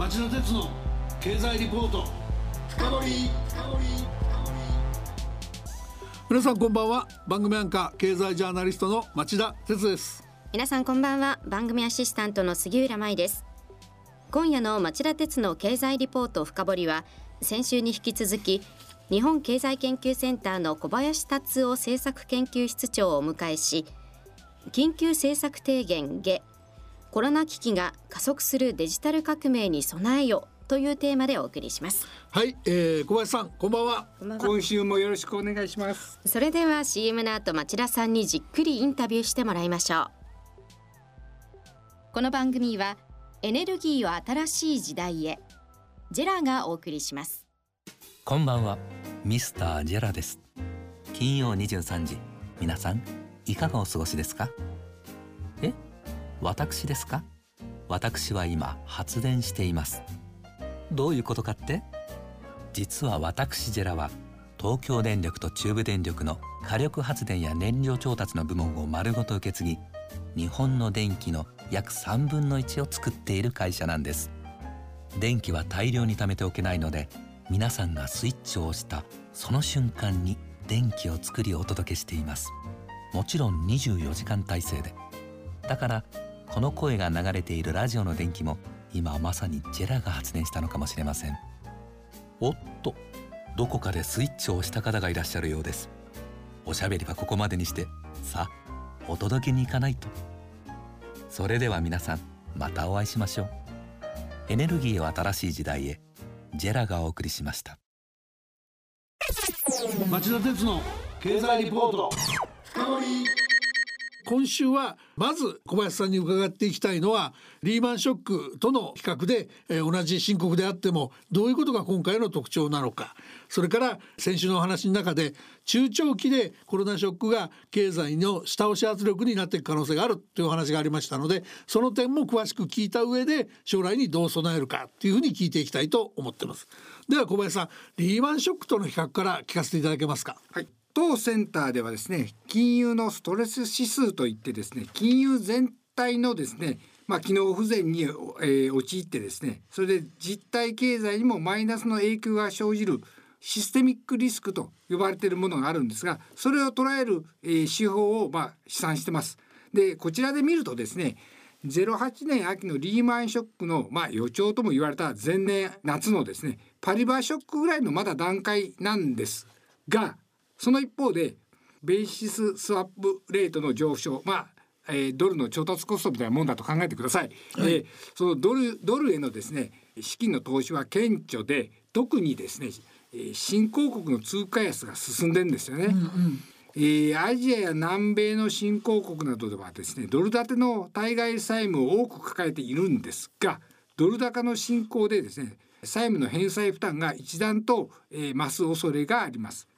町田鉄の経済リポート。深掘皆さんこんばんは。番組アンカー経済ジャーナリストの町田鉄です。皆さんこんばんは。番組アシスタントの杉浦舞です。今夜の町田鉄の経済リポート深掘は先週に引き続き日本経済研究センターの小林達夫政策研究室長をお迎えし緊急政策提言下コロナ危機が加速するデジタル革命に備えよというテーマでお送りします。はい、えー、小林さんこんばんは。今週もよろしくお願いします。それでは CM の後町田さんにじっくりインタビューしてもらいましょう。この番組はエネルギーを新しい時代へ。ジェラがお送りします。こんばんはミスタージェラです。金曜23時。皆さんいかがお過ごしですか？え私ですか？私は今発電しています。どういうことかって？実は私ジェラは東京電力と中部電力の火力発電や燃料調達の部門を丸ごと受け継ぎ日本の電気の約3分の1を作っている会社なんです。電気は大量に貯めておけないので皆さんがスイッチを押したその瞬間に電気を作りお届けしています。もちろん24時間体制で。だからこの声が流れているラジオの電気も今まさにジェラが発電したのかもしれません。おっとどこかでスイッチを押した方がいらっしゃるようです。おしゃべりはここまでにしてさあお届けに行かないと。それでは皆さんまたお会いしましょう。エネルギーを新しい時代へジェラがお送りしました。町田鉄の経済リポート。深掘今週はまず小林さんに伺っていきたいのはリーマンショックとの比較で、えー、同じ深刻であってもどういうことが今回の特徴なのかそれから先週のお話の中で中長期でコロナショックが経済の下押し圧力になっていく可能性があるというお話がありましたのでその点も詳しく聞いた上で将来にどう備えるかっていうふうに聞いていきたいと思ってます。では小林さんリーマンショックとの比較から聞かせていただけますか。はい当センターではですね金融のストレス指数といってですね金融全体のですねまあ、機能不全に、えー、陥ってですねそれで実体経済にもマイナスの影響が生じるシステミックリスクと呼ばれているものがあるんですがそれを捉える、えー、手法を、まあ、試算してます。でこちらで見るとですね08年秋のリーマンショックの、まあ、予兆とも言われた前年夏のですねパリバーショックぐらいのまだ段階なんですがその一方でベーシススワップレートの上昇まあえー、ドルの調達コストみたいなもんだと考えてください。はい、えー、そのドルドルへのですね資金の投資は顕著で特にですね、えー、新興国の通貨安が進んでんですよね。うんうんえー、アジアや南米の新興国などではですねドル建ての対外債務を多く抱えているんですがドル高の進行でですね債務の返済負担が一段と、えー、増す恐れがあります。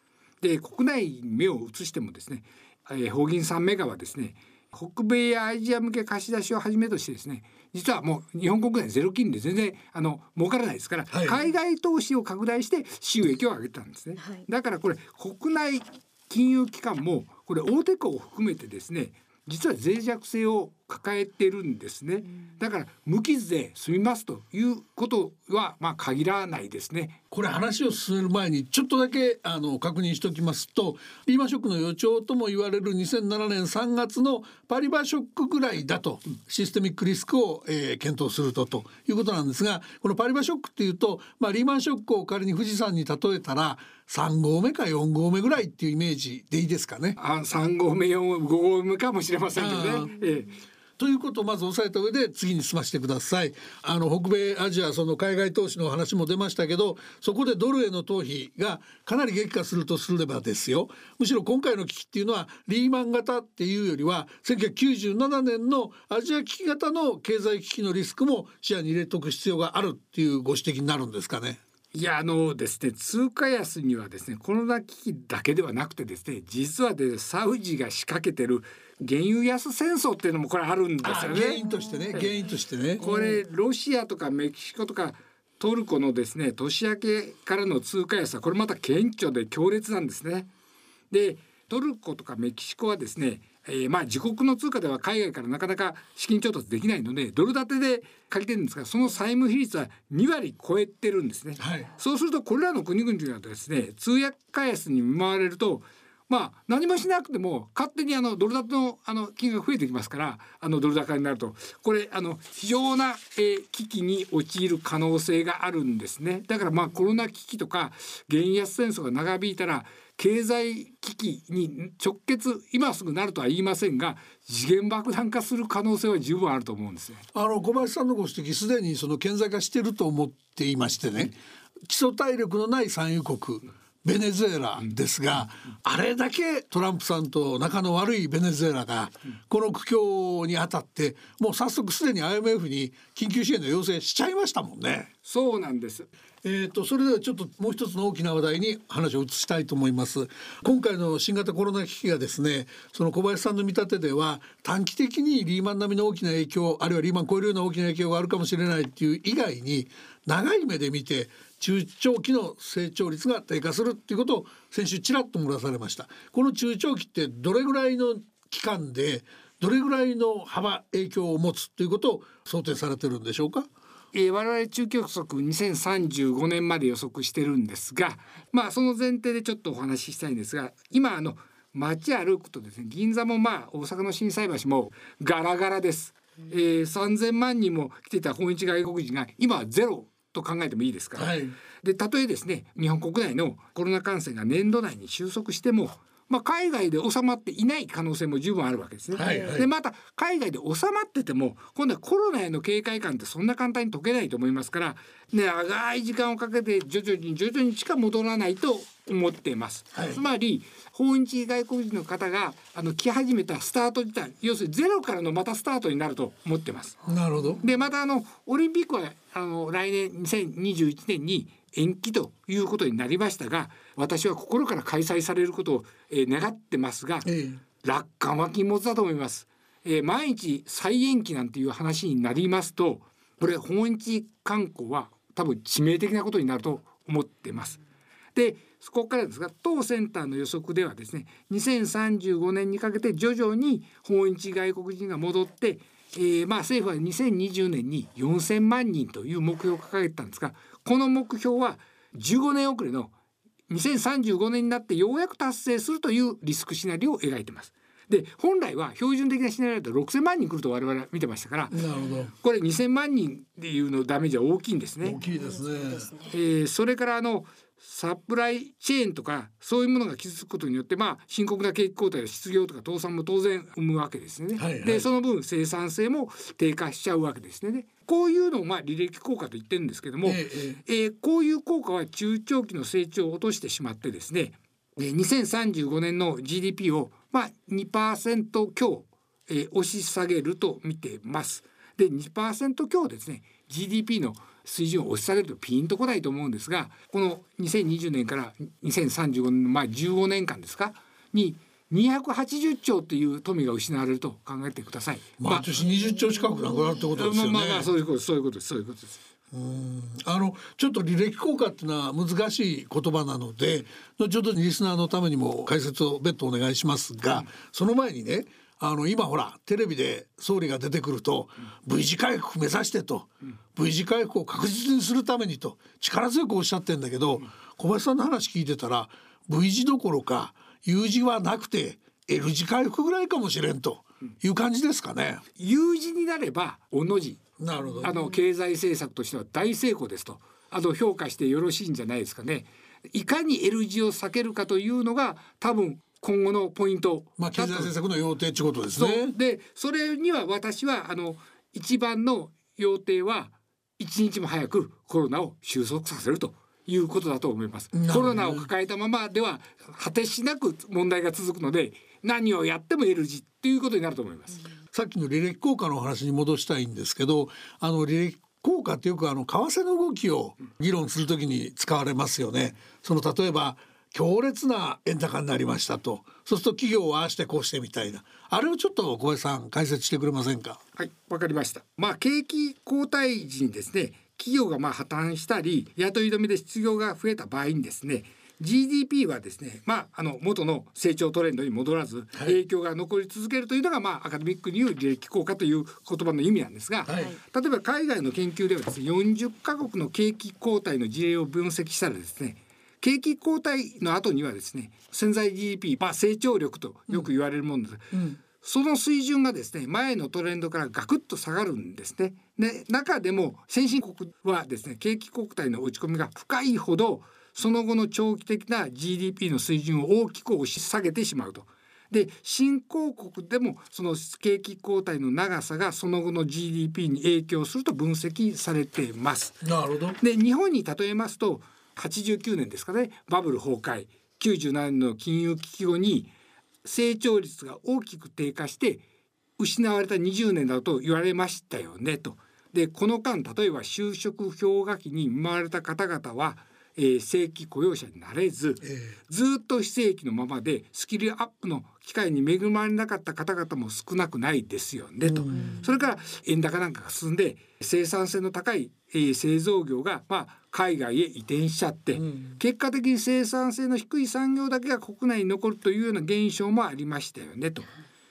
で国内に目を移してもですね、えー、法銀3メガはですね北米やアジア向け貸し出しをはじめとしてですね実はもう日本国内ゼロ金利で全然あの儲からないですから、はい、海外投資を拡大して収益を上げたんですね、はい、だからこれ国内金融機関もこれ大手行を含めてですね実は脆弱性を抱えてるんですね、だから無傷で済みますということはまあ限らないですね。これ話を進める前にちょっとだけあの確認しておきますとリーマンショックの予兆とも言われる2007年3月のパリバショックぐらいだとシステミックリスクを、えー、検討するとということなんですがこのパリバショックっていうと、まあ、リーマンショックを仮に富士山に例えたら3合目か4合目ぐらいっていうイメージでいいですかね。あ3合目4合目5合目かもしれませんけどね。ええということをまず押さえた上で次に進ませてくださいあの北米アジアその海外投資の話も出ましたけどそこでドルへの逃避がかなり激化するとすればですよむしろ今回の危機っていうのはリーマン型っていうよりは1997年のアジア危機型の経済危機のリスクも視野に入れとく必要があるっていうご指摘になるんですかね。いやあのですね通貨安にはですねコロナ危機だけではなくてですね実はでサウジが仕掛けてる原油安戦争っていうのもこれあるんですよね。原因としてね原因としてね。これロシアとかメキシコとかトルコのですね年明けからの通貨安はこれまた顕著で強烈なんですね。でトルコとかメキシコはですねえー、まあ自国の通貨では海外からなかなか資金調達できないのでドル建てで借りてるんですがその債務比率は2割超えてるんですね、はい、そうするとこれらの国々がですね通訳開発に見舞われるとまあ何もしなくても勝手にあのドル建てのあの金額増えてきますからあのドル高になると。これあの非常な、えー、危機に陥る可能性があるんですね。だからまあコロナ危機とか原安戦争が長引いたら経済危機に直結今すぐなるとは言いませんが次元爆弾化する可能性は十分あると思うんですね。あの小林さんのご指摘すでにその顕在化してると思っていましてね、基礎体力のない産油国。ベネズエラですが、あれだけトランプさんと仲の悪いベネズエラがこの苦境にあたってもう早速すでに IMF に緊急支援の要請しちゃいましたもんね。そうなんですえーと、それではちょっともう一つの大きな話題に話を移したいと思います今回の新型コロナ危機がですねその小林さんの見立てでは短期的にリーマン並みの大きな影響あるいはリーマン超えるような大きな影響があるかもしれないっていう以外に長い目で見て中長期の成長率が低下するっていうことを先週ちらっと漏らされました。この中長期ってどれぐらいの期間でどれぐらいの幅影響を持つということを想定されてるんでしょうか？えー、我々中期予測2035年まで予測してるんですがまあその前提でちょっとお話ししたいんですが今あの街歩くとですね銀座もまあ大阪の心斎橋もガラガラです。えー、3,000万人も来てた訪日外国人が今ゼロ。と考えてもいいですから、はい、でたとえですね日本国内のコロナ感染が年度内に収束してもまあ、海外で収まっていない可能性も十分あるわけですね。はいはい、でまた海外で収まってても今度はコロナへの警戒感ってそんな簡単に解けないと思いますから、ね、長い時間をかけて徐々に徐々にしか戻らないと思っています。はい、つまり訪日外国人の方があの来始めたスタート自体要するにゼロからのまたスタートになると思ってます。なるほどでまたあのオリンピックはあの来年2021年に延期ということになりましたが私は心から開催されることを、えー、願ってますが、ええ、楽観は禁物だと思います。えー、毎日再延期なんていう話になりますとこれ訪日観光は多分致命的なことになると思ってます。でそこからですが当センターの予測ではですね2035年にかけて徐々に訪日外国人が戻って、えー、まあ政府は2020年に4,000万人という目標を掲げてたんですがこの目標は15年遅れの2035年になってようやく達成するというリスクシナリオを描いてます。で本来は標準的なシナリオだと6,000万人来ると我々見てましたからこれ2,000万人っていうのダメージは大きいんですね。大きいですね、えー、それからあのサプライチェーンとかそういうものが傷つくことによってまあ深刻な景気後退や失業とか倒産も当然生むわけですね。はいはい、でその分生産性も低下しちゃうわけですね。こういうのをまあ履歴効果と言ってるんですけども、えー、えー、こういう効果は中長期の成長を落としてしまってですね2035年の GDP をまあ2%強、えー、押し下げると見てます。で2%強ですね GDP の水準を押し下げるとピンとこないと思うんですがこの2020年から2035年のまあ15年間ですか？に280兆という富が失われると考えてください。毎年20兆近くなくなるってことですよね。まあまあそういうことそういうことですそういうことです。うんあのちょっと履歴効果っていうのは難しい言葉なので後ほどリスナーのためにも解説を別途お願いしますが、うん、その前にねあの今ほらテレビで総理が出てくると V 字回復目指してと V 字回復を確実にするためにと力強くおっしゃってんだけど小林さんの話聞いてたら V 字どころか U 字はなくて L 字回復ぐらいかもしれんという感じですかね。U 字になればおの字なるほどあの経済政策としては大成功ですとあの評価してよろしいんじゃないですかね。いかに L 字を避けるかというのが多分今後のポイントまあ経済政策の要点ってことですね。でそれには私はあの一番の要点は一日も早くコロナを収束させるということだと思います。コロナを抱えたままでは果てしなく問題が続くので何をやっても L 字っていうことになると思います。さっきの履歴効果の話に戻したいんですけどあの履歴効果ってよくあの為替の動きを議論するときに使われますよね。その例えば強烈な円高になりましたと。そうすると企業はああしてこうしてみたいな。あれをちょっと小林さん解説してくれませんか？はいわかりました。まあ景気後退時にですね企業がまあ破綻したり雇い止めで失業が増えた場合にですね GDP はですね、まあ、あの元の成長トレンドに戻らず、影響が残り続けるというのが、まあ、アカデミックに言う履歴効果という言葉の意味なんですが、はい。例えば海外の研究ではですね40カ国の景気後退の事例を分析したらですね景気後退の後にはですね潜在 GDP、まあ、成長力とよく言われるものです、うんその水準がですね前のトレンドからガクッと下がるんですね。で中でも先進国はですね景気後退の落ち込みが深いほどその後の長期的な GDP の水準を大きく押し下げてしまうと。で新興国でもその景気後退の長さがその後の GDP に影響すると分析されています。なるほどで日本に例えますと89年ですかねバブル崩壊97年の金融危機後に成長率が大きく低下して失われた20年だと言われましたよねと。でこの間例えば就職氷河期に見舞われた方々は、えー正規雇用者になれずえずっと非正規のままでスキルアップの機会に恵まれなかった方々も少なくないですよねと。それから円高なんかが進んで生産性の高い、えー製造業が、まあ、海外へ移転しちゃって、ん結果的に生産性の低い産業だけが国内に残るというような現象もありましたよねと。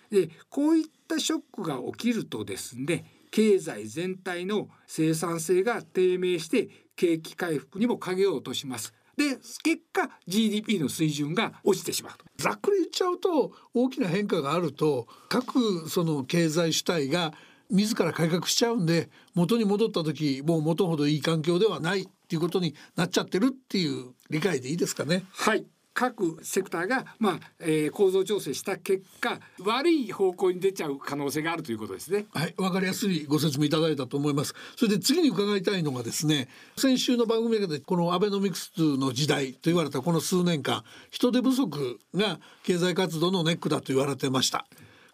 でこういったショックが起きるとですね経済全体の生産性が低迷して景気回復にも影を落とします。で結果 GDP の水準が落ちてしまう。ざっくり言っちゃうと大きな変化があると各その経済主体が自ら改革しちゃうんで元に戻った時もう元ほどいい環境ではないっていうことになっちゃってるっていう理解でいいですかね？はい各セクターが、まあえー構造調整した結果悪い方向に出ちゃう可能性があるということですね。はい、わかりやすいご説明いただいたと思います。それで次に伺いたいのがですね、先週の番組でこのアベノミクスの時代と言われたこの数年間、人手不足が経済活動のネックだと言われてました。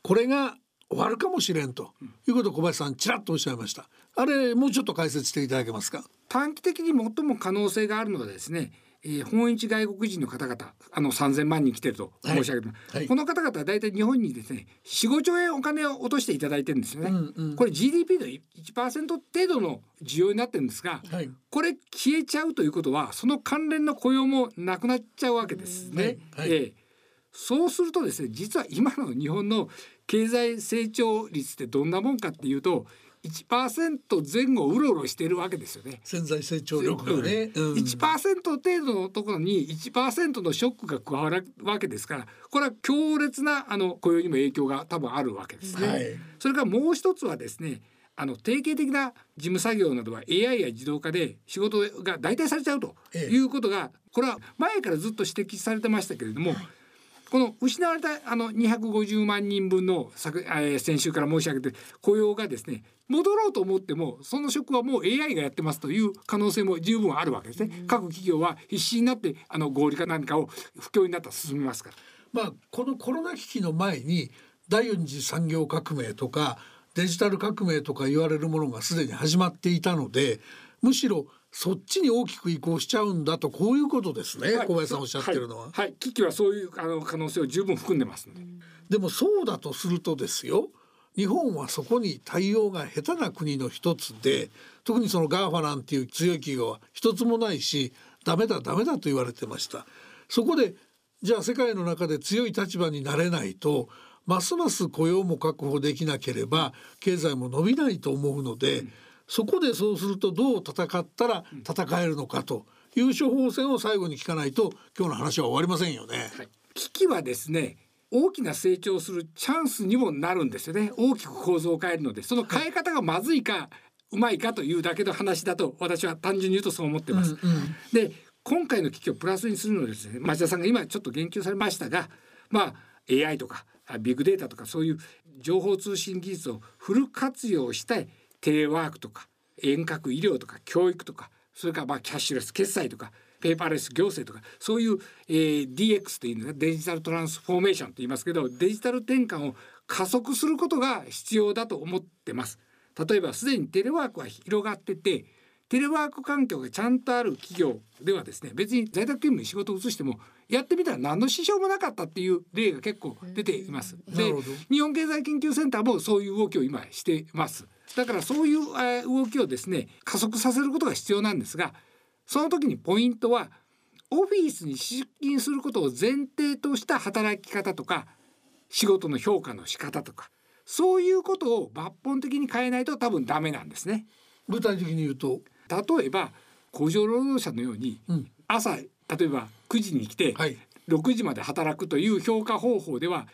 これが終わるかもしれんということを小林さんちらっとおっしゃいました。あれもうちょっと解説していただけますか？短期的に最も可能性があるのはですね、えー訪日外国人の方々あの3,000万人来てると申し上げてます、はい。この方々は大体日本にですね45兆円お金を落としていただいてるんですよね、うんうん。これ GDP の1%程度の需要になってるんですが、はい。これ消えちゃうということはその関連の雇用もなくなっちゃうわけですね。はい。はい。ええ。そうするとですね実は今の日本の経済成長率ってどんなもんかっていうと1%前後うろうろしてるわけですよね。潜在成長力がね。うん1%程度のところに1%のショックが加わるわけですからこれは強烈なあの雇用にも影響が多分あるわけですね。はいそれからもう一つはですねあの定型的な事務作業などは AI や自動化で仕事が代替されちゃうとええいうことがこれは前からずっと指摘されてましたけれども、この失われたあの250万人分の昨、えー先週から申し上げて雇用がですね戻ろうと思ってもその職はもう AI がやってますという可能性も十分あるわけですね。各企業は必死になってあの合理化なんかを不況になったら進みますから。まあ、このコロナ危機の前に第四次産業革命とかデジタル革命とか言われるものがすでに始まっていたのでむしろそっちに大きく移行しちゃうんだとこういうことですね、はい。小林さんおっしゃってるのは。はい、はい。危機はそういうあの可能性を十分含んでます。ので。でもそうだとするとですよ。日本はそこに対応が下手な国の一つで特にその GAFA なんていう強い企業は一つもないしダメだダメだと言われてました。そこでじゃあ世界の中で強い立場になれないとますます雇用も確保できなければ経済も伸びないと思うので、そこでそうするとどう戦ったら戦えるのかという処方箋を最後に聞かないと今日の話は終わりませんよね。はい。危機はですね大きな成長するチャンスにもなるんですよね。大きく構造を変えるのでその変え方がまずいか、うまいかというだけの話だと私は単純に言うとそう思ってます。で今回の危機をプラスにするのはですね町田さんが今ちょっと言及されましたがまあ AI とかあビッグデータとかそういう情報通信技術をフル活用してテレワークとか遠隔医療とか教育とかそれからまあキャッシュレス決済とかペーパーレス行政とかそういう、えー DX というのがデジタルトランスフォーメーションと言いますけどデジタル転換を加速することが必要だと思ってます。例えばすでにテレワークは広がっててテレワーク環境がちゃんとある企業ではですね別に在宅勤務に仕事を移してもやってみたら何の支障もなかったっていう例が結構出ています。で日本経済研究センターもそういう動きを今しています。だからそういうえー動きをですね加速させることが必要なんですがその時にポイントはオフィスに出勤することを前提とした働き方とか仕事の評価の仕方とかそういうことを抜本的に変えないと多分ダメなんですね。具体的に言うと？例えば工場労働者のように、うん。朝例えば9時に来て、はい。6時まで働くという評価方法では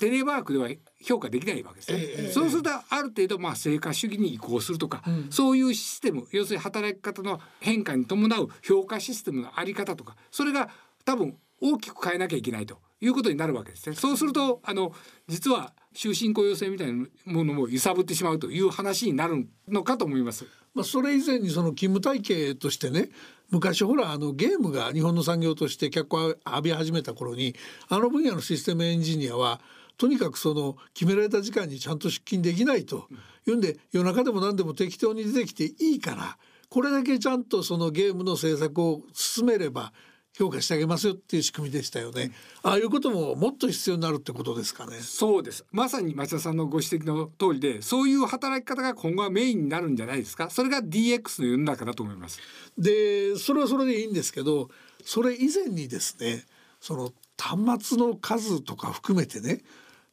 テレワークでは評価できないわけですね。ええそうするとある程度まあ成果主義に移行するとか、うんそういうシステム要するに働き方の変化に伴う評価システムのあり方とかそれが多分大きく変えなきゃいけないということになるわけですね。そうするとあの実は終身雇用制みたいなものも揺さぶってしまうという話になるのかと思います。まあ、それ以前にその勤務体系としてね昔ほらあのゲームが日本の産業として脚光を浴び始めた頃にあの分野のシステムエンジニアはとにかくその決められた時間にちゃんと出勤できないと。いうんで夜中でも何でも適当に出てきていいからこれだけちゃんとそのゲームの制作を進めれば評価してあげますよっていう仕組みでしたよね。ああいうことももっと必要になるってことですかね。そうですまさに町田さんのご指摘の通りでそういう働き方が今後はメインになるんじゃないですか？それが DX の世の中だと思いますでそれはそれでいいんですけどそれ以前にですねその端末の数とか含めてね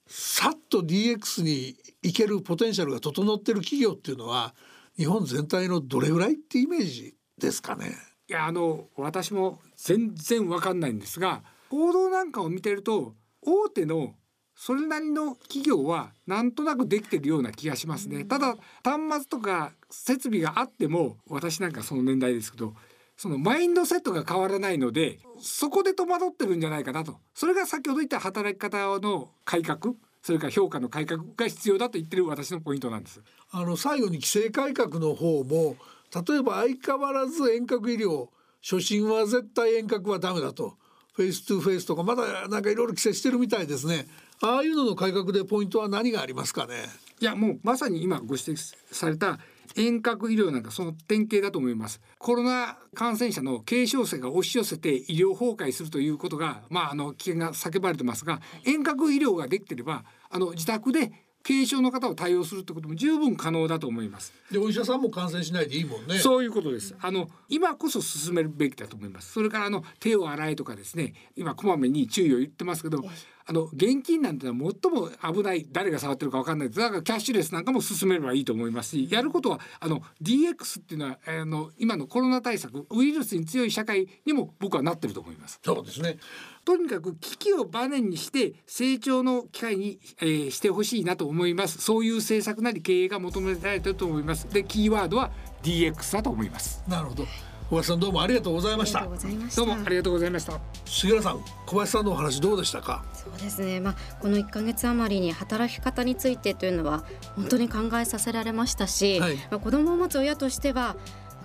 さっと DX に行けるポテンシャルが整ってる企業っていうのは日本全体のどれぐらいってイメージですかね。いやあの私も全然わかんないんですが報道なんかを見てると大手のそれなりの企業はなんとなくできてるような気がしますね。ただ端末とか設備があっても私なんかその年代ですけどそのマインドセットが変わらないのでそこで戸惑ってるんじゃないかなとそれが先ほど言った働き方の改革それから評価の改革が必要だと言ってる私のポイントなんです。あの最後に規制改革の方も例えば相変わらず遠隔医療初診は絶対遠隔はダメだと。 face to face とかまだなんかいろいろ規制してるみたいですね。ああいうのの改革でポイントは何がありますかね？いやもうまさに今ご指摘された遠隔医療なんかその典型だと思います。コロナ感染者の軽症者が押し寄せて医療崩壊するということがまああの危険が叫ばれてますが遠隔医療ができてればあの自宅で軽症の方を対応するってことも十分可能だと思います。でお医者さんも感染しないでいいもんねそういうことです。あの今こそ進めるべきだと思います。それからあの手を洗いとかですね、今こまめに注意を言ってますけど、あの現金なんてのは最も危ない誰が触ってるかわかんないです。だからキャッシュレスなんかも進めればいいと思いますし、やることはあの DX っていうのはあの今のコロナ対策、ウイルスに強い社会にも僕はなってると思います。そうですねとにかく危機をバネにして成長の機会に、えーしてほしいなと思います。そういう政策なり経営が求められてると思います。で、キーワードは DX だと思います。なるほど小林さんどうもありがとうございました。ありがとうございました。どうもありがとうございました。杉浦さん小林さんのお話どうでしたか？そうですね、まあ、この1ヶ月余りに働き方についてというのは本当に考えさせられましたし、はい。まあ、子供を持つ親としては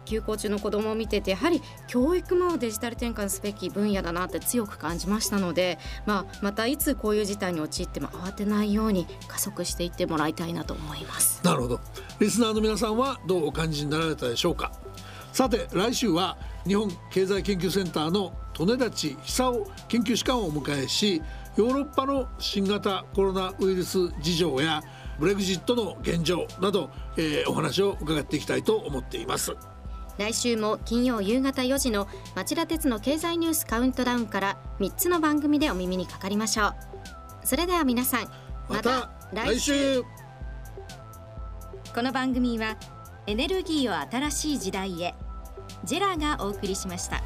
休校中の子供を見ててやはり教育もデジタル転換すべき分野だなって強く感じましたので、まあ、またいつこういう事態に陥っても慌てないように加速していってもらいたいなと思います。なるほど。リスナーの皆さんはどうお感じになられたでしょうか？さて来週は日本経済研究センターの利根立久夫研究士官をお迎えしヨーロッパの新型コロナウイルス事情やブレグジットの現状など、えーお話を伺っていきたいと思っています。来週も金曜夕方4時の町田鉄の経済ニュースカウントダウンから3つの番組でお耳にかかりましょう。それでは皆さんまた来週。この番組はエネルギーを新しい時代へ。ジェラがお送りしました。